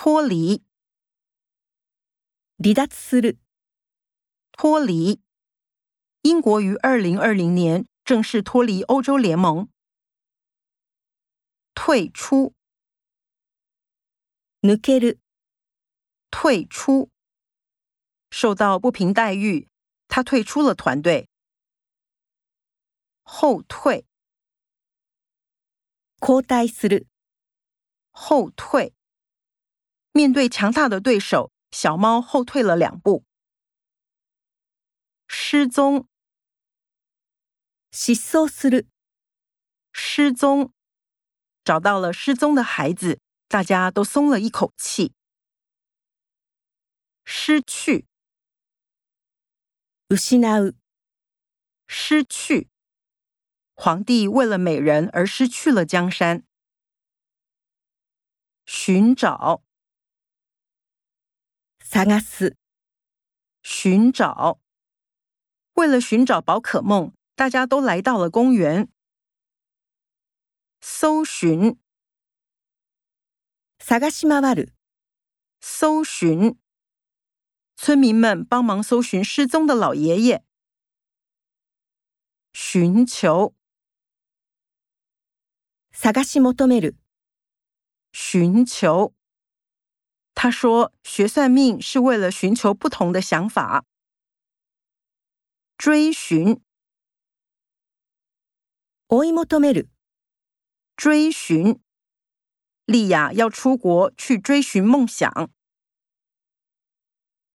脱离，離脱する、脱离。英国于二零二零年正式脱离欧洲联盟。退出，抜ける、退出。受到不平待遇，他退出了团队。后退，交代する、后退。 面对强大的对手，小猫后退了两步。失踪，失踪する、失踪。找到了失踪的孩子，大家都松了一口气。失去，失う、失去。皇帝为了美人而失去了江山。寻找， 探す、寻找。为了寻找宝可梦，大家都来到了公园。搜寻，探し回る、搜寻。村民们帮忙搜寻失踪的老爷爷。寻求，探し求める、寻求。 他说，学算命是为了寻求不同的想法。追寻，追い求める、追寻。莉亚要出国去追寻梦想。